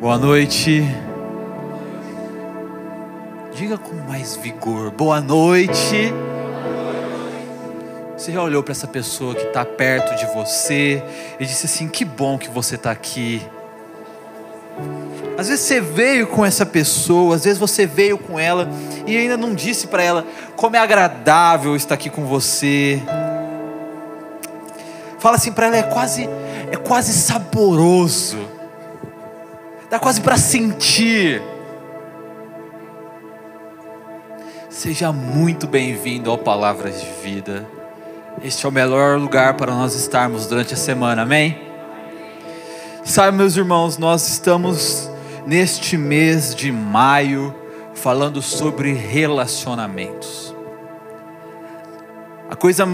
Boa noite. Diga com mais vigor. Boa noite. Você já olhou para essa pessoa que está perto de você e disse assim: Que bom que você está aqui. Às vezes você veio com essa pessoa, às vezes você veio com ela e ainda não disse para ela como é agradável estar aqui com você. Fala assim para ela, é quase, é quase saboroso. Dá quase para sentir. Seja muito bem-vindo ao Palavras de Vida. Este é o melhor lugar para nós estarmos durante a semana, amém? Sabe, meus irmãos, nós estamos neste mês de maio falando sobre relacionamentos. A coisa,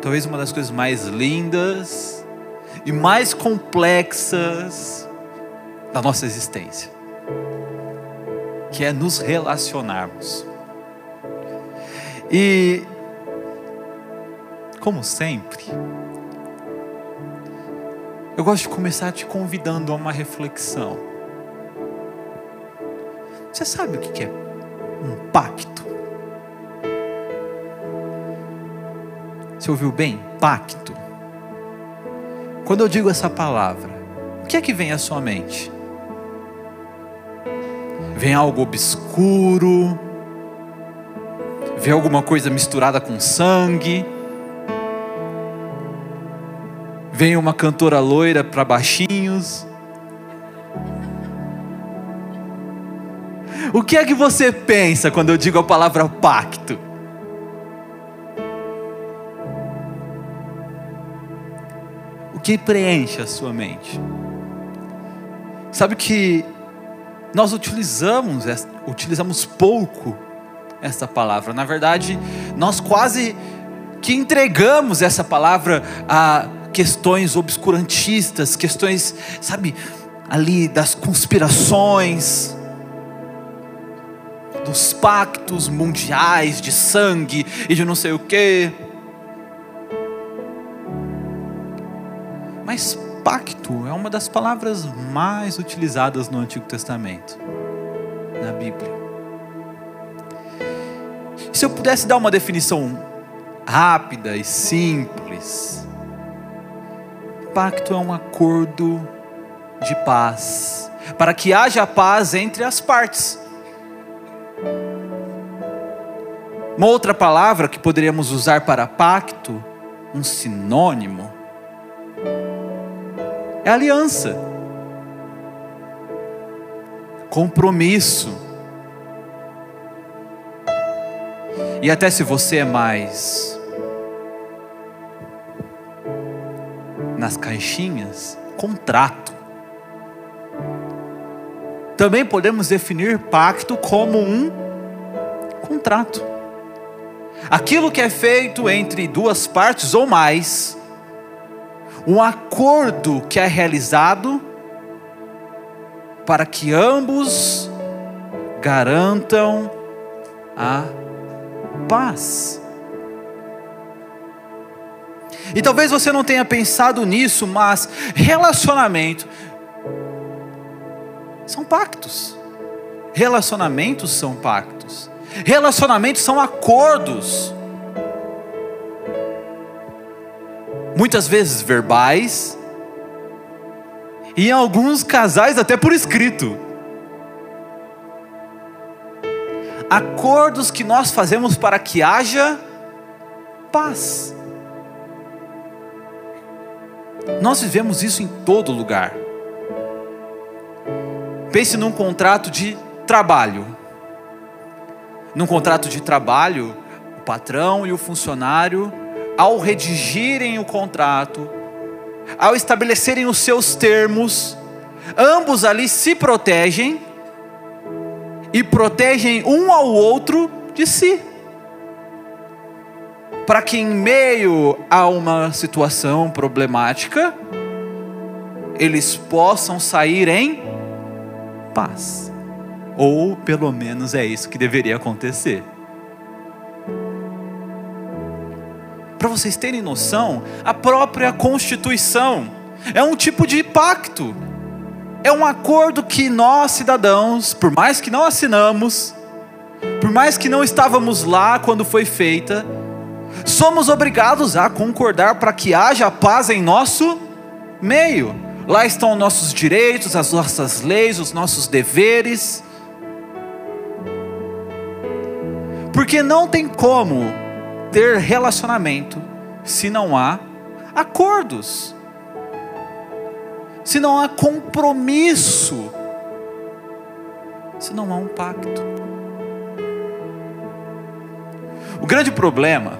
talvez uma das coisas mais lindas e mais complexas da nossa existência, que é nos relacionarmos. E, como sempre, eu gosto de começar te convidando a uma reflexão. Você sabe o que é um pacto? Você ouviu bem? Pacto. Quando eu digo essa palavra, o que é que vem à sua mente? Vem algo obscuro? Vem alguma coisa misturada com sangue? Vem uma cantora loira para baixinhos? O que é que você pensa quando eu digo a palavra pacto? O que preenche a sua mente? Sabe que nós utilizamos, utilizamos pouco essa palavra. Na verdade, nós quase que entregamos essa palavra a questões obscurantistas, questões, sabe, ali das conspirações, dos pactos mundiais de sangue e de não sei o quê. Mas pacto é uma das palavras mais utilizadas no Antigo Testamento, na Bíblia. Se eu pudesse dar uma definição rápida e simples, pacto é um acordo de paz, para que haja paz entre as partes. Uma outra palavra que poderíamos usar para pacto, um sinônimo, é aliança, compromisso. E até se você é mais nas caixinhas, contrato. Também podemos definir pacto como um contrato. Aquilo que é feito entre duas partes ou mais, um acordo que é realizado para que ambos garantam a paz. E talvez você não tenha pensado nisso, mas relacionamento são pactos. Relacionamentos são pactos. Relacionamentos são acordos. Muitas vezes verbais, e em alguns casais até por escrito. Acordos que nós fazemos para que haja paz. Nós vivemos isso em todo lugar. Pense num contrato de trabalho num contrato de trabalho, o patrão e o funcionário, ao redigirem o contrato, ao estabelecerem os seus termos, ambos ali se protegem e protegem um ao outro de si. Para que em meio a uma situação problemática, eles possam sair em paz. Ou pelo menos é isso que deveria acontecer. Para vocês terem noção, a própria Constituição é um tipo de pacto. é um acordo que nós, cidadãos, por mais que não assinamos, por mais que não estávamos lá quando foi feita, somos obrigados a concordar para que haja paz em nosso meio. Lá estão nossos direitos, as nossas leis, os nossos deveres. Porque não tem como ter relacionamento se não há acordos, se não há compromisso, se não há um pacto. O grande problema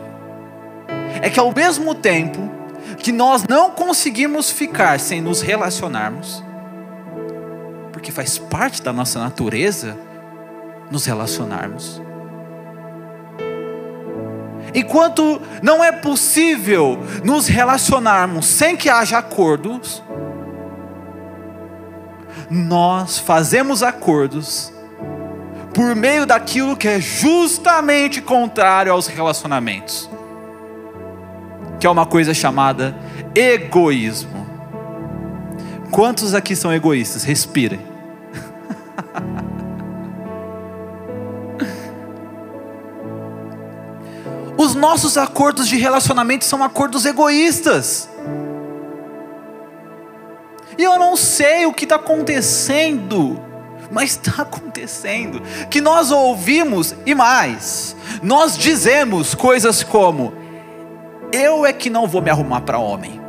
é que ao mesmo tempo que nós não conseguimos ficar sem nos relacionarmos, porque faz parte da nossa natureza nos relacionarmos. Enquanto não é possível nos relacionarmos sem que haja acordos, nós fazemos acordos por meio daquilo que é justamente contrário aos relacionamentos, que é uma coisa chamada egoísmo. Quantos aqui são egoístas? Respirem. Os nossos acordos de relacionamento são acordos egoístas. E eu não sei o que está acontecendo mas está acontecendo que nós ouvimos e mais, nós dizemos coisas como: eu é que não vou me arrumar para homem.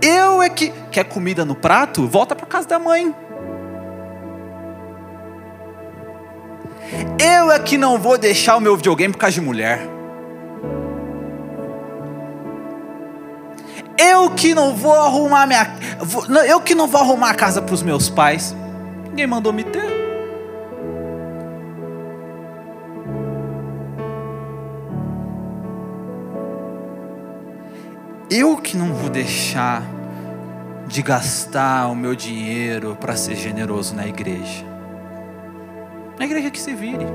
Eu é que quer comida no prato, volta para casa da mãe. Eu é que não vou deixar o meu videogame por causa de mulher. Eu que não vou arrumar minha. Eu que não vou arrumar a casa para os meus pais. Ninguém mandou me ter. Eu que não vou deixar de gastar o meu dinheiro para ser generoso na igreja. Na igreja que se vire.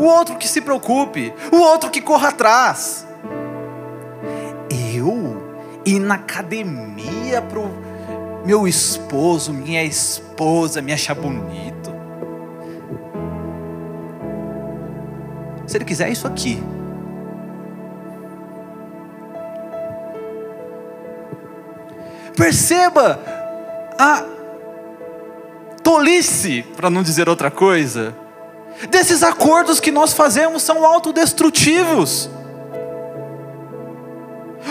o outro que se preocupe, o outro que corra atrás. Eu ir na academia pro meu esposo, minha esposa me achar bonito. Se ele quiser, é isso aqui. Perceba a tolice, para não dizer outra coisa, desses acordos que nós fazemos são autodestrutivos.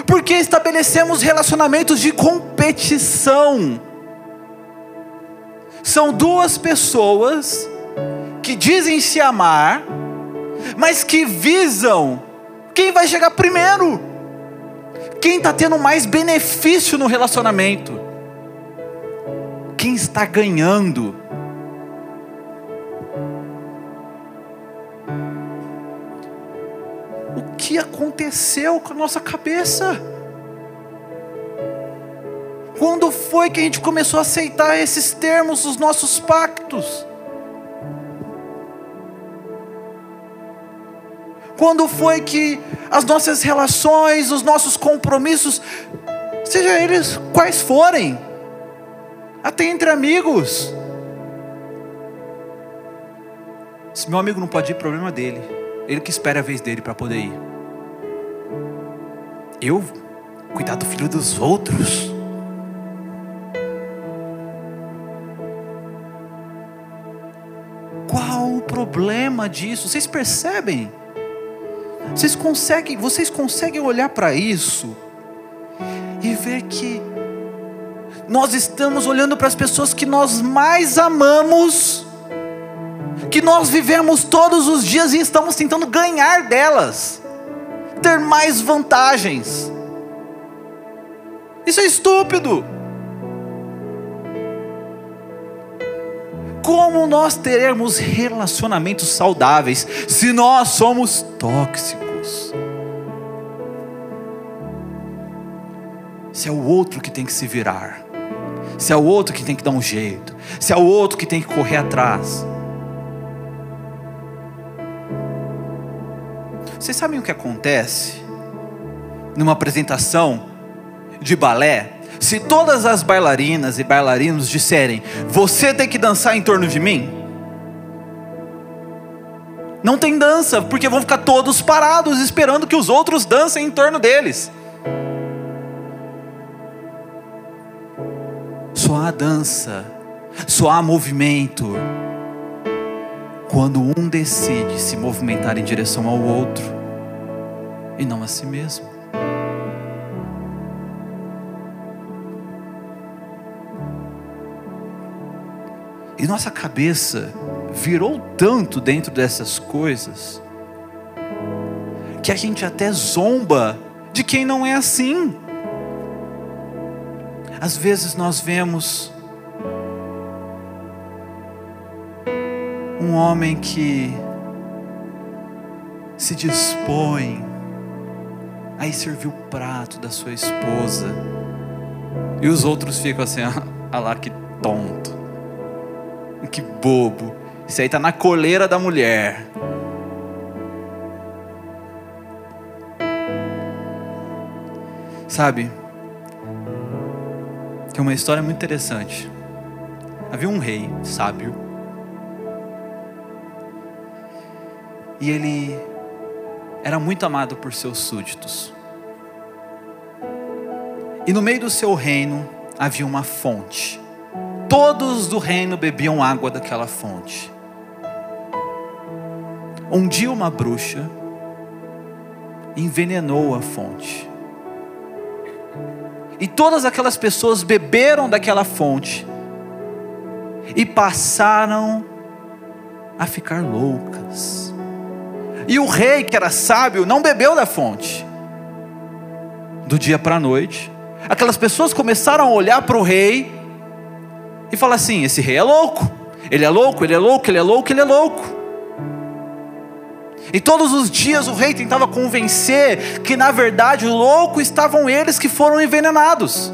Porque estabelecemos relacionamentos de competição. São duas pessoas que dizem se amar, mas que visam quem vai chegar primeiro, quem está tendo mais benefício no relacionamento, quem está ganhando. que aconteceu com a nossa cabeça? Quando foi que a gente começou a aceitar esses termos dos nossos pactos? Quando foi que as nossas relações, os nossos compromissos, seja eles quais forem, até entre amigos, se meu amigo não pode ir, problema dele, ele que espera a vez dele para poder ir. Eu cuidar do filho dos outros? Qual o problema disso? Vocês percebem? Vocês conseguem, vocês conseguem olhar para isso e ver que nós estamos olhando para as pessoas que nós mais amamos, que nós vivemos todos os dias e estamos tentando ganhar delas ter mais vantagens. Isso é estúpido. Como nós teremos relacionamentos saudáveis se nós somos tóxicos? Se é o outro que tem que se virar, se é o outro que tem que dar um jeito, se é o outro que tem que correr atrás. Vocês sabem o que acontece numa apresentação de balé, se todas as bailarinas e bailarinos disserem: Você tem que dançar em torno de mim? Não tem dança, porque vão ficar todos parados esperando que os outros dancem em torno deles. Só há dança, só há movimento quando um decide se movimentar em direção ao outro e não a si mesmo. E nossa cabeça virou tanto dentro dessas coisas que a gente até zomba de quem não é assim. Às vezes nós vemos um homem que se dispõe a ir servir o prato da sua esposa, e os outros ficam assim, ah lá que tonto, que bobo, isso aí está na coleira da mulher. Sabe, tem uma história muito interessante. Havia um rei sábio. E ele era muito amado por seus súditos. E no meio do seu reino havia uma fonte. Todos do reino bebiam água daquela fonte. Um dia uma bruxa envenenou a fonte. E todas aquelas pessoas beberam daquela fonte e passaram a ficar loucas. E o rei, que era sábio, não bebeu da fonte. Do dia para a noite, aquelas pessoas começaram a olhar para o rei e falar assim: esse rei é louco, ele é louco, ele é louco, ele é louco, ele é louco. E todos os dias o rei tentava convencer que na verdade o louco estavam eles que foram envenenados.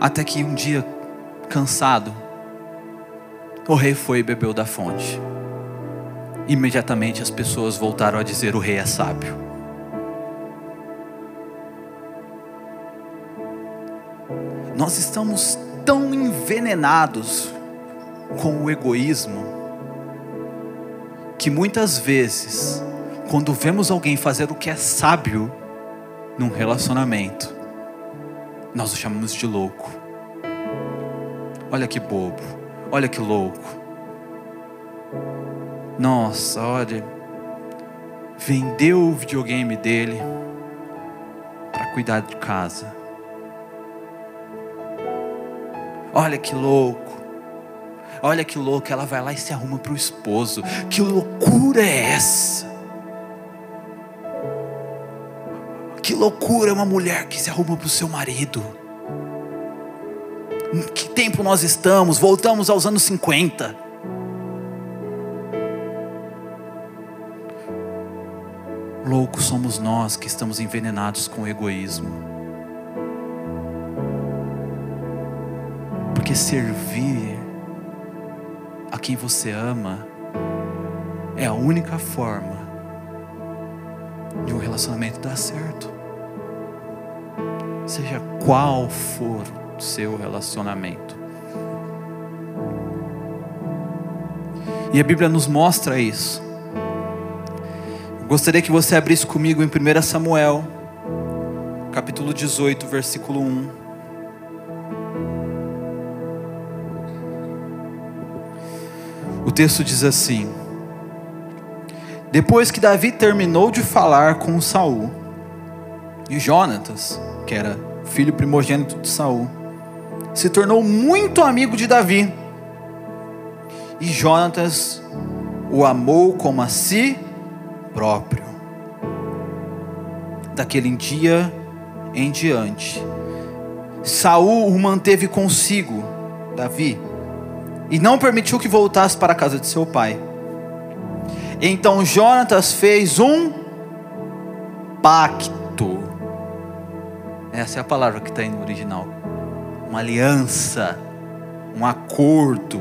Até que um dia, cansado, o rei foi e bebeu da fonte. Imediatamente as pessoas voltaram a dizer: O rei é sábio. Nós estamos tão envenenados com o egoísmo que muitas vezes, quando vemos alguém fazer o que é sábio num relacionamento, nós o chamamos de louco. Olha que bobo, olha que louco. Nossa, olha, vendeu o videogame dele para cuidar de casa Olha que louco. Olha que louco, ela vai lá e se arruma para o esposo. Que loucura é essa? Que loucura é uma mulher que se arruma para o seu marido. Em que tempo nós estamos? Voltamos aos anos 50. Loucos somos nós que estamos envenenados com o egoísmo. Porque servir a quem você ama é a única forma de um relacionamento dar certo. Seja qual for o seu relacionamento. E a Bíblia nos mostra isso. Gostaria que você abrisse comigo em 1 Samuel, capítulo 18, versículo 1. O texto diz assim: Depois que Davi terminou de falar com Saul, e Jonatas, que era filho primogênito de Saul, se tornou muito amigo de Davi. E Jonatas o amou como a si próprio. Daquele dia em diante, Saul o manteve consigo, Davi, e não permitiu que voltasse para a casa de seu pai. Então Jonatas fez um pacto. Essa é a palavra que está aí no original. Uma aliança, um acordo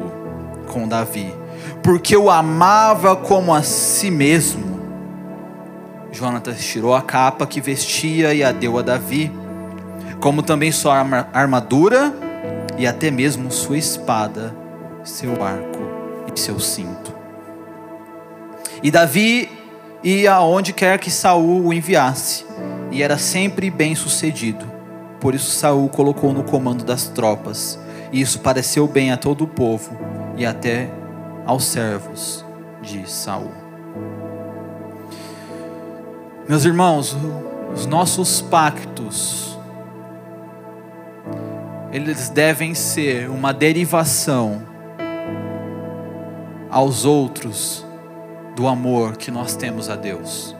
com Davi. porque o amava como a si mesmo. Jonatas tirou a capa que vestia e a deu a Davi, como também sua armadura e até mesmo sua espada, seu arco e seu cinto. E Davi ia aonde quer que Saul o enviasse, e era sempre bem sucedido. Por isso Saul colocou no comando das tropas, e isso pareceu bem a todo o povo e até aos servos de Saul. Meus irmãos, os nossos pactos eles devem ser uma derivação aos outros do amor que nós temos a Deus.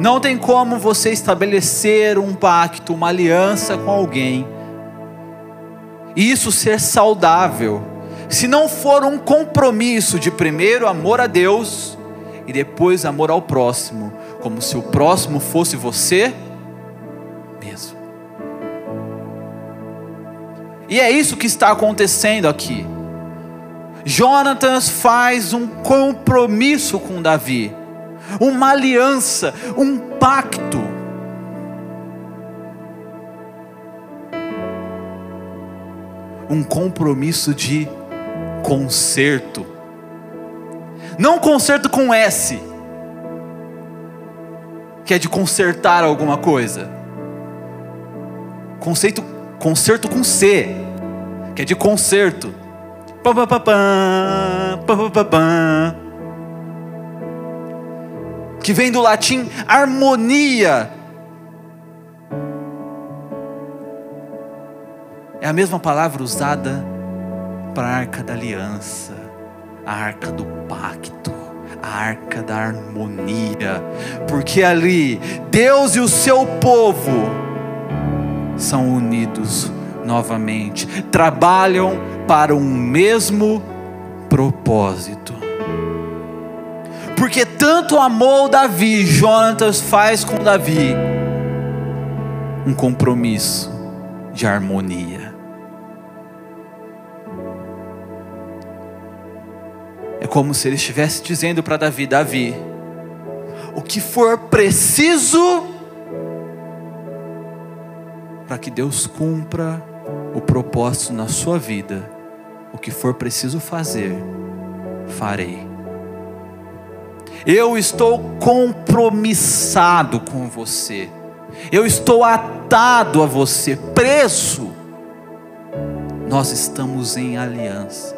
Não tem como você estabelecer um pacto, uma aliança com alguém, e isso ser saudável, se não for um compromisso de primeiro amor a Deus e depois amor ao próximo, como se o próximo fosse você mesmo. E é isso que está acontecendo aqui. Jonatas faz um compromisso com Davi, uma aliança, um pacto. Um compromisso de conserto. Não conserto com S, que é de consertar alguma coisa. Conceito, conserto com C, que é de conserto que vem do latim harmonia. É a mesma palavra usada para a arca da aliança, a arca do pacto, a arca da harmonia, porque ali Deus e o seu povo são unidos novamente, trabalham para um mesmo propósito. Porque tanto amou Davi, Jonatas faz com Davi um compromisso de harmonia. É como se ele estivesse dizendo para Davi: Davi, o que for preciso para que Deus cumpra o propósito na sua vida, o que for preciso fazer, farei. Eu estou compromissado com você, eu estou atado a você, preso. Nós estamos em aliança.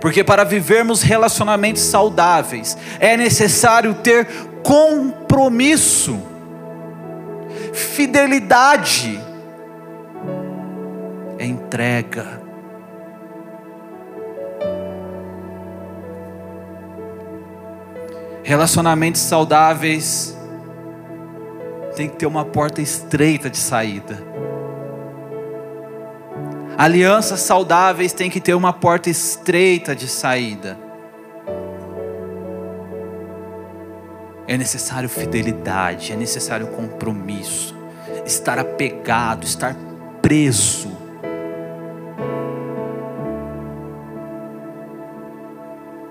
Porque para vivermos relacionamentos saudáveis, é necessário ter compromisso fidelidade, é entrega. Relacionamentos saudáveis tem que ter uma porta estreita de saída. Alianças saudáveis tem que ter uma porta estreita de saída. É necessário fidelidade, é necessário compromisso, estar apegado, estar preso.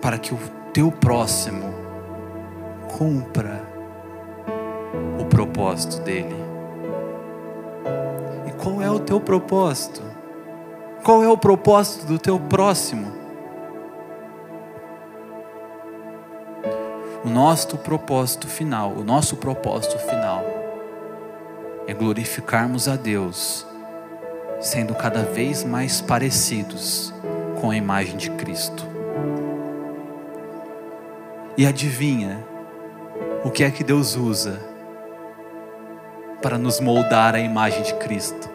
Para que o teu próximo cumpra o propósito dele. E qual é o teu propósito? Qual é o propósito do teu próximo? O nosso propósito final, o nosso propósito final é glorificarmos a Deus, sendo cada vez mais parecidos com a imagem de Cristo. E adivinha o que é que Deus usa para nos moldar a imagem de Cristo?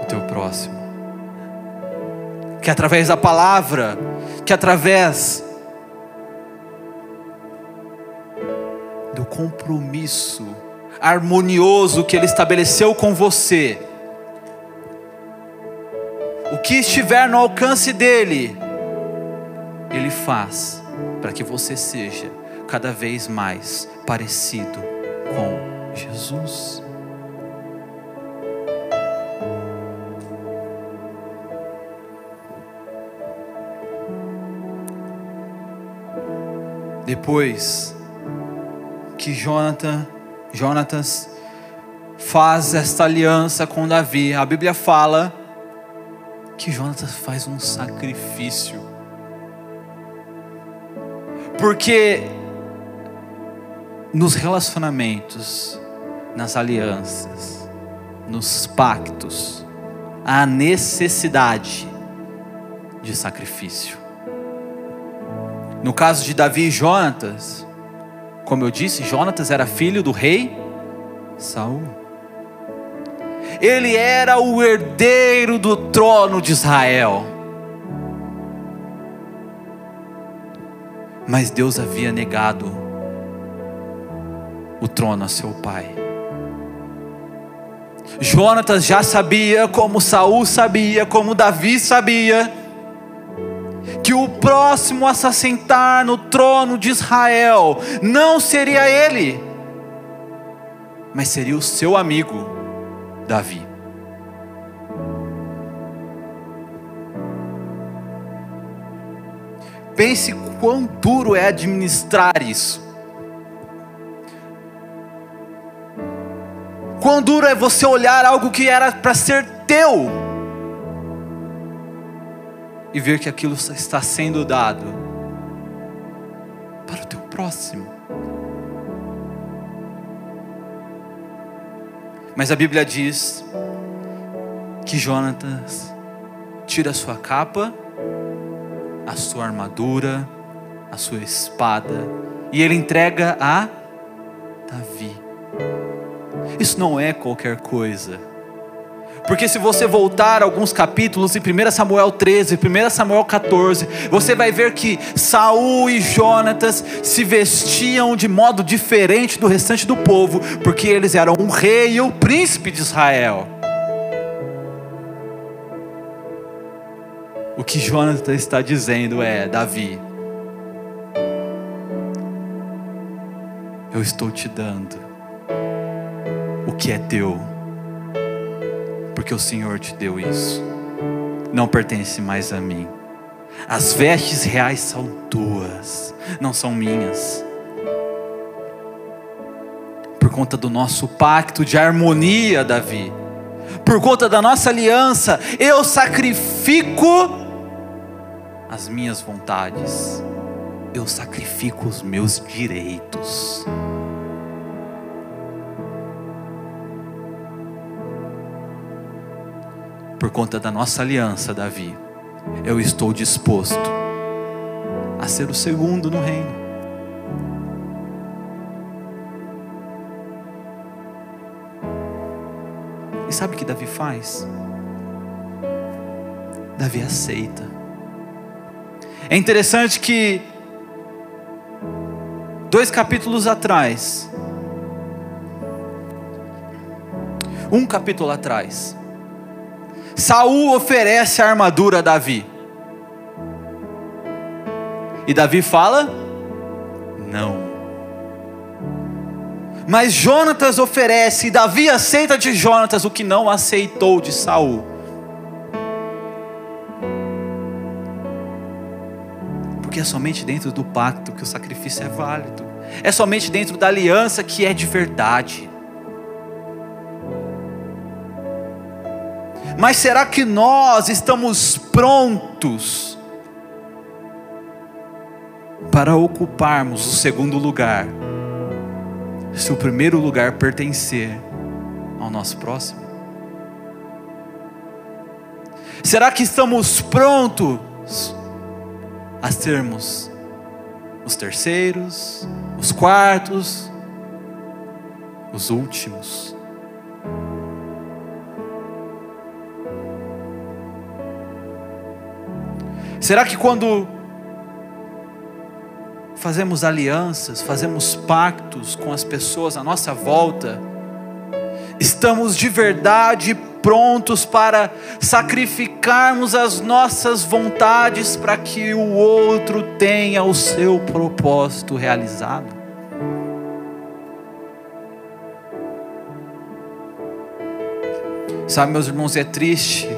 O teu próximo. Que através da palavra que através do compromisso harmonioso que Ele estabeleceu com você, o que estiver no alcance dele, Ele faz para que você seja cada vez mais parecido com Jesus. Depois que Jonathan, Jonatas faz esta aliança com Davi, a Bíblia fala que Jonatas faz um sacrifício. Porque nos relacionamentos, nas alianças, nos pactos, há necessidade de sacrifício. No caso de Davi e Jonatas, como eu disse, Jonatas era filho do rei Saul. Ele era o herdeiro do trono de Israel. Mas Deus havia negado o trono a seu pai. Jonatas já sabia, como Saul sabia, como Davi sabia, que o próximo a se assentar no trono de Israel não seria ele, mas seria o seu amigo Davi. Pense quão duro é administrar isso. Quão duro é você olhar algo que era para ser teu e ver que aquilo está sendo dado para o teu próximo. Mas a Bíblia diz que Jonatas tira a sua capa, a sua armadura, a sua espada e ele entrega a Davi. Isso não é qualquer coisa. Porque se você voltar alguns capítulos em 1 Samuel 13, 1 Samuel 14, você vai ver que Saul e Jonatas se vestiam de modo diferente do restante do povo, porque eles eram um rei e o um príncipe de Israel. O que Jonatas está dizendo é: Davi, eu estou te dando o que é teu porque o Senhor te deu isso. Não pertence mais a mim. As vestes reais são tuas, não são minhas. Por conta do nosso pacto de harmonia, Davi, por conta da nossa aliança, eu sacrifico as minhas vontades, eu sacrifico os meus direitos. Por conta da nossa aliança, Davi, eu estou disposto a ser o segundo no reino. E sabe o que Davi faz? Davi aceita. É interessante que dois capítulos atrás, um capítulo atrás, Saul oferece a armadura a Davi. E Davi fala: Não. Mas Jonatas oferece, e Davi aceita de Jonatas o que não aceitou de Saul. Porque é somente dentro do pacto que o sacrifício é válido. É somente dentro da aliança que é de verdade. Mas será que nós estamos prontos para ocuparmos o segundo lugar, se o primeiro lugar pertencer ao nosso próximo? Será que estamos prontos a sermos os terceiros, os quartos, os últimos? Será que quando fazemos alianças, fazemos pactos com as pessoas à nossa volta, estamos de verdade prontos para sacrificarmos as nossas vontades para que o outro tenha o seu propósito realizado? Sabe, meus irmãos, é triste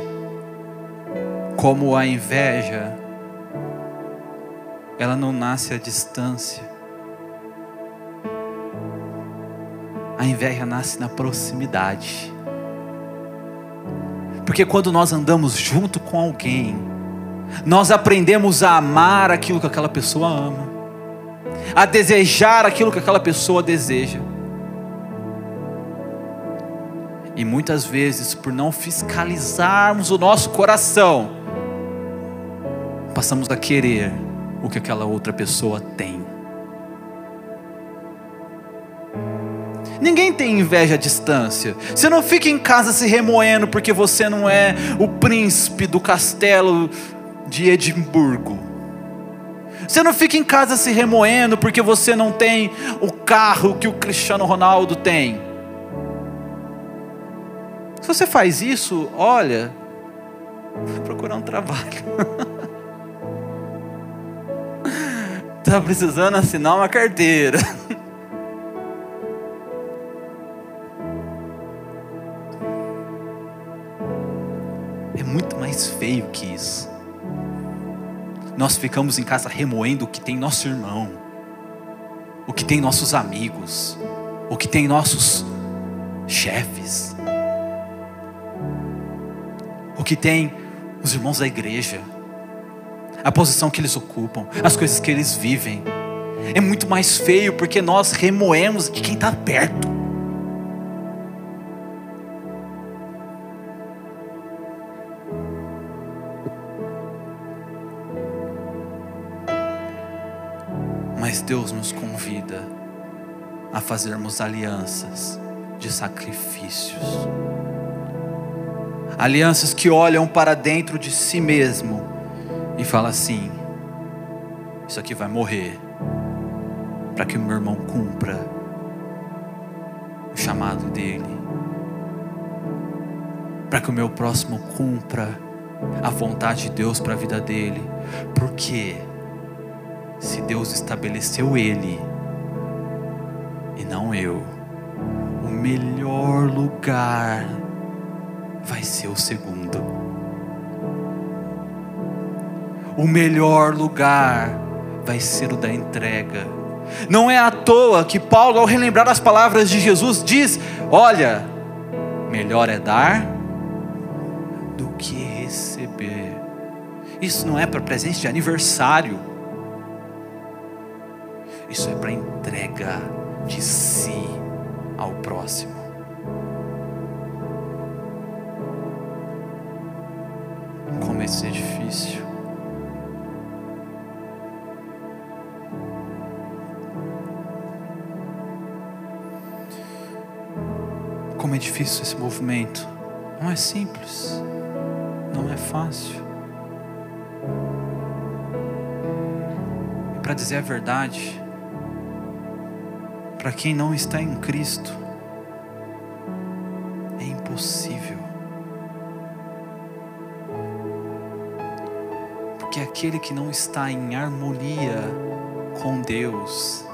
como a inveja ela não nasce à distância. A inveja nasce na proximidade. Porque quando nós andamos junto com alguém, nós aprendemos a amar aquilo que aquela pessoa ama, a desejar aquilo que aquela pessoa deseja. E muitas vezes, por não fiscalizarmos o nosso coração, passamos a querer o que aquela outra pessoa tem. Ninguém tem inveja à distância. Você não fica em casa se remoendo porque você não é o príncipe do castelo de Edimburgo. Você não fica em casa se remoendo porque você não tem o carro que o Cristiano Ronaldo tem. Se você faz isso, olha, procurar um trabalho. Está precisando assinar uma carteira. É muito mais feio que isso. Nós ficamos em casa remoendo o que tem nosso irmão, o que tem nossos amigos, o que tem nossos chefes, o que tem os irmãos da igreja, a posição que eles ocupam, as coisas que eles vivem. É muito mais feio porque nós remoemos de quem está perto. Mas Deus nos convida a fazermos alianças de sacrifícios. Alianças que olham para dentro de si mesmo e falam assim: Isso aqui vai morrer, para que o meu irmão cumpra o chamado dele, para que o meu próximo cumpra a vontade de Deus para a vida dele, porque se Deus estabeleceu ele e não eu, o melhor lugar vai ser o segundo. O melhor lugar vai ser o da entrega. Não é à toa que Paulo, ao relembrar as palavras de Jesus, diz: Olha, melhor é dar do que receber. Isso não é para presente de aniversário. Isso é para entrega de si ao próximo. Como isso é difícil. Difícil esse movimento. Não é simples. Não é fácil. E para dizer a verdade, para quem não está em Cristo, é impossível. Porque aquele que não está em harmonia com Deus,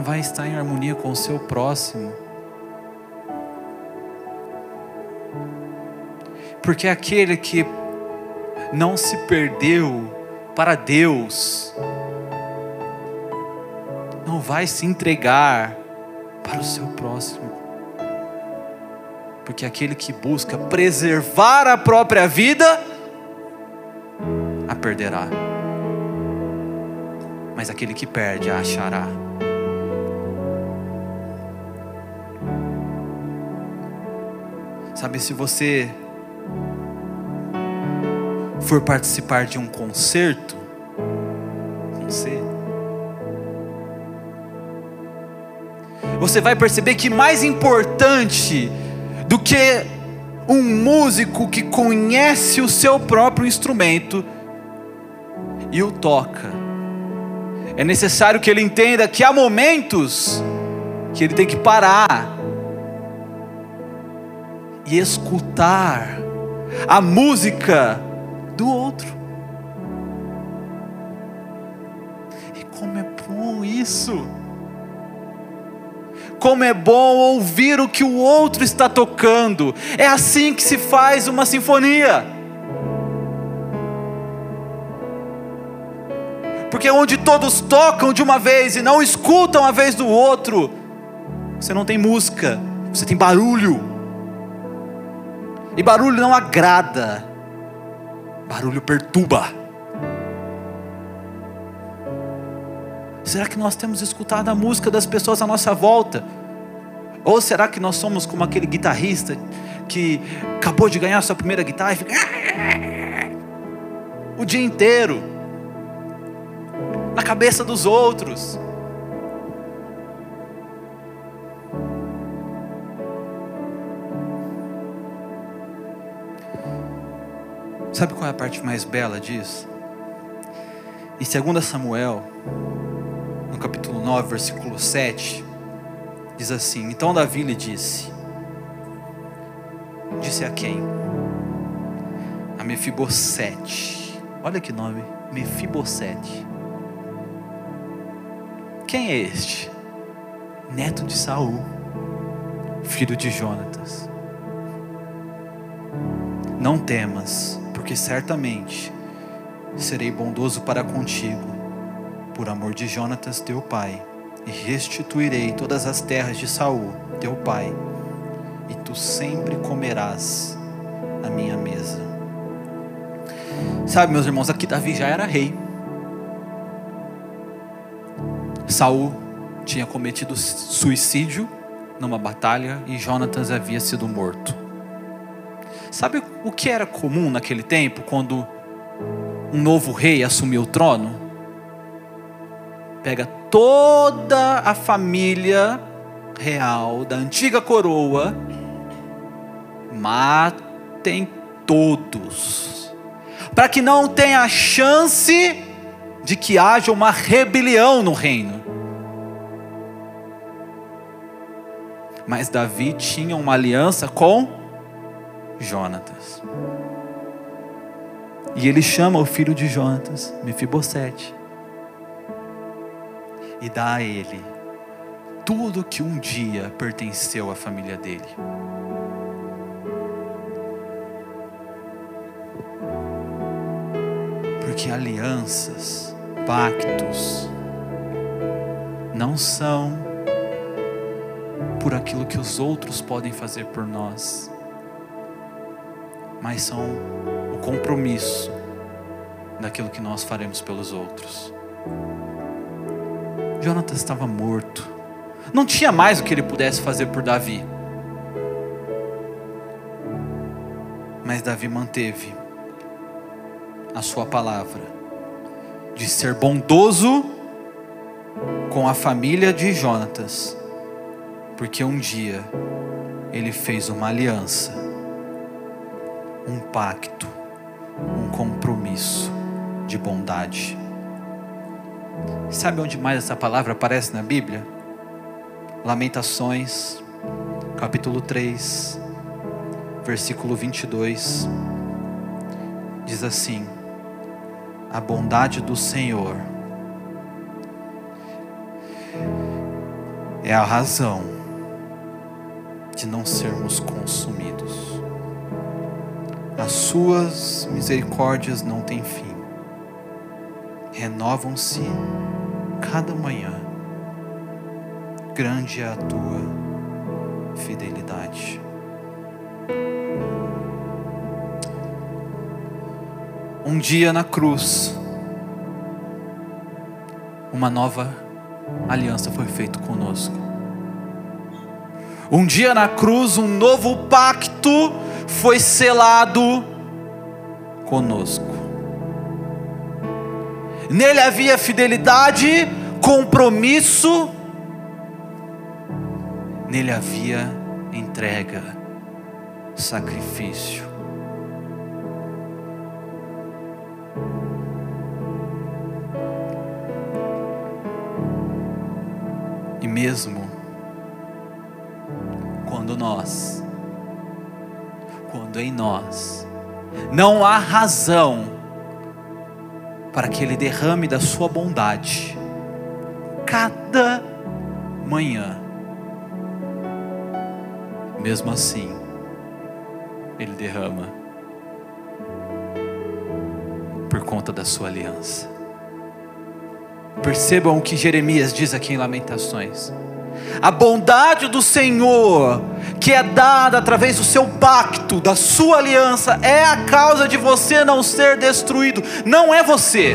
não vai estar em harmonia com o seu próximo. Porque aquele que não se perdeu para Deus, não vai se entregar para o seu próximo. Porque aquele que busca preservar a própria vida, a perderá. Mas aquele que perde, a achará. Sabe, se você for participar de um concerto, C, você vai perceber que mais importante do que um músico que conhece o seu próprio instrumento e o toca, é necessário que ele entenda que há momentos que ele tem que parar e escutar a música do outro. E como é bom isso! Como é bom ouvir o que o outro está tocando. É assim que se faz uma sinfonia. Porque onde todos tocam de uma vez e não escutam a vez do outro, você não tem música, você tem barulho. E barulho não agrada, barulho perturba. Será que nós temos escutado a música das pessoas à nossa volta? Ou será que nós somos como aquele guitarrista que acabou de ganhar sua primeira guitarra e fica o dia inteiro na cabeça dos outros? Sabe qual é a parte mais bela disso? Em 2 Samuel, no capítulo 9, versículo 7, diz assim: Então Davi lhe disse: Disse a quem? A Mefibosete. Olha que nome, Mefibosete. Quem é este? Neto de Saul, filho de Jonatas. Não temas, porque certamente serei bondoso para contigo, por amor de Jonatas teu pai, e restituirei todas as terras de Saul, teu pai, e tu sempre comerás a minha mesa. Sabe, meus irmãos, aqui Davi já era rei. Saul tinha cometido suicídio numa batalha e Jonatas havia sido morto. Sabe o que era comum naquele tempo, quando um novo rei assumiu o trono? Pega toda a família real da antiga coroa, matem todos, para que não tenha chance de que haja uma rebelião no reino. Mas Davi tinha uma aliança com Jonatas. E ele chama o filho de Jonatas, Mefibosete, e dá a ele tudo que um dia pertenceu à família dele. Porque alianças, pactos, não são por aquilo que os outros podem fazer por nós, mas são o compromisso daquilo que nós faremos pelos outros. Jonatas estava morto, não tinha mais o que ele pudesse fazer por Davi, mas Davi manteve a sua palavra de ser bondoso com a família de Jonatas, porque um dia ele fez uma aliança um pacto, um compromisso de bondade. Sabe onde mais essa palavra aparece na Bíblia? Lamentações, capítulo 3, versículo 22. Diz assim: A bondade do Senhor é a razão de não sermos consumidos. As suas misericórdias não têm fim, renovam-se cada manhã. Grande é a tua fidelidade. Um dia na cruz, uma nova aliança foi feita conosco. Um dia na cruz, um novo pacto foi selado conosco. Nele havia fidelidade, compromisso, nele havia entrega, sacrifício. E mesmo quando nós em nós não há razão para que Ele derrame da Sua bondade, cada manhã, mesmo assim, Ele derrama, por conta da Sua aliança. Percebam o que Jeremias diz aqui em Lamentações. A bondade do Senhor, que é dada através do seu pacto, da sua aliança, é a causa de você não ser destruído, não é você.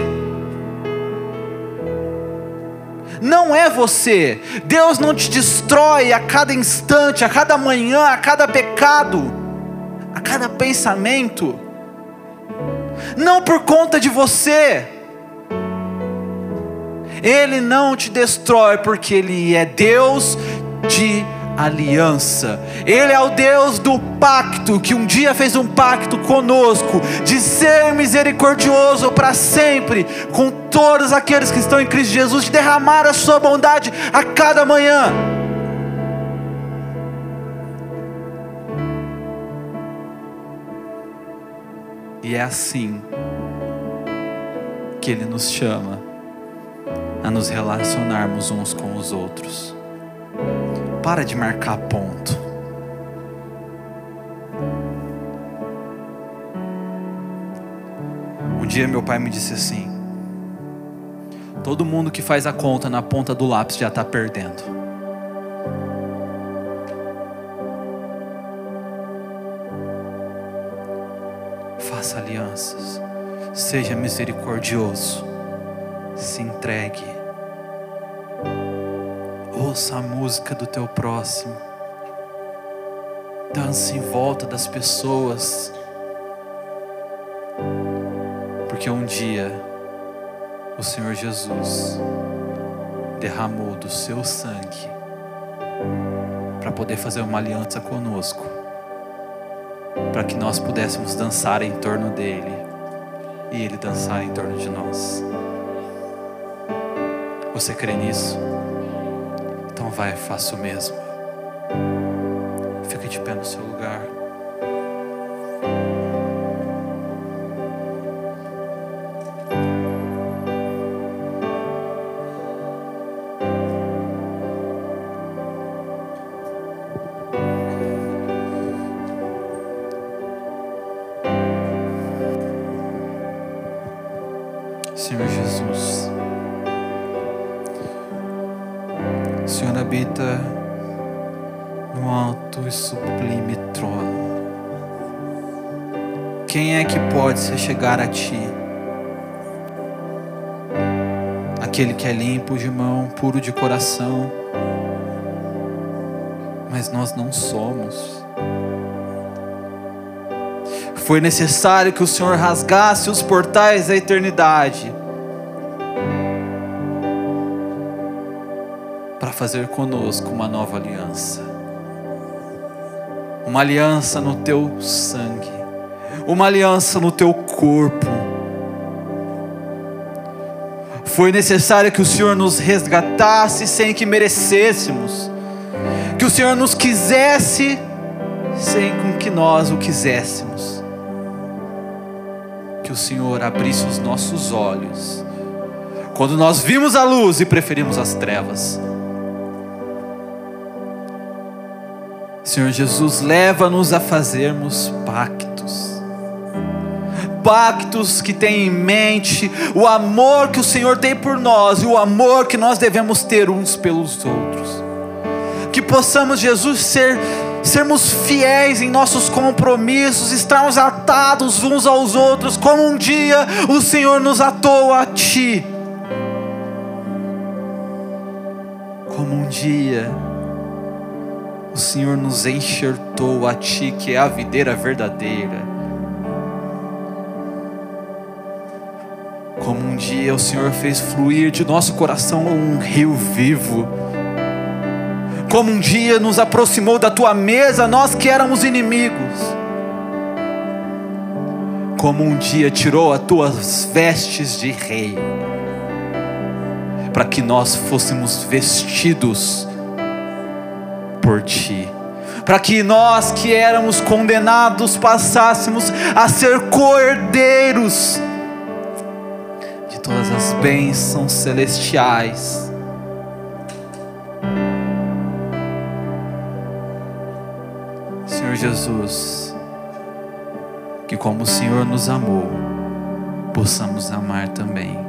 Não é você. Deus não te destrói a cada instante, a cada manhã, a cada pecado, a cada pensamento. Não por conta de você. Ele não te destrói porque Ele é Deus de aliança. Ele é o Deus do pacto, que um dia fez um pacto conosco, de ser misericordioso para sempre, com todos aqueles que estão em Cristo Jesus, de derramar a sua bondade a cada manhã. E é assim que Ele nos chama a nos relacionarmos uns com os outros. Para de marcar ponto. Um dia meu pai me disse assim: Todo mundo que faz a conta na ponta do lápis já está perdendo. Faça alianças, seja misericordioso, se entregue ouça a música do teu próximo, dance em volta das pessoas, porque um dia o Senhor Jesus derramou do seu sangue para poder fazer uma aliança conosco, para que nós pudéssemos dançar em torno dele e ele dançar em torno de nós. Você crê nisso? Então vai, faça o mesmo. Fique de pé no seu lugar. O Senhor habita no alto e sublime trono. Quem é que pode se chegar a ti? Aquele que é limpo de mão, puro de coração. Mas nós não somos. Foi necessário que o Senhor rasgasse os portais da eternidade fazer conosco uma nova aliança. Uma aliança no teu sangue, uma aliança no teu corpo. Foi necessário que o Senhor nos resgatasse sem que merecêssemos, que o Senhor nos quisesse sem que nós o quiséssemos, que o Senhor abrisse os nossos olhos quando nós vimos a luz e preferimos as trevas. Senhor Jesus, leva-nos a fazermos pactos. Pactos que têm em mente o amor que o Senhor tem por nós e o amor que nós devemos ter uns pelos outros. Que possamos, Jesus, ser sermos fiéis em nossos compromissos, estarmos atados uns aos outros, como um dia o Senhor nos atou a Ti. Como um dia o Senhor nos enxertou a Ti, que é a videira verdadeira. Como um dia o Senhor fez fluir de nosso coração um rio vivo. Como um dia nos aproximou da tua mesa, nós que éramos inimigos. Como um dia tirou as tuas vestes de rei, para que nós fôssemos vestidos por ti, para que nós que éramos condenados passássemos a ser cordeiros de todas as bênçãos celestiais. Senhor Jesus, que como o Senhor nos amou, possamos amar também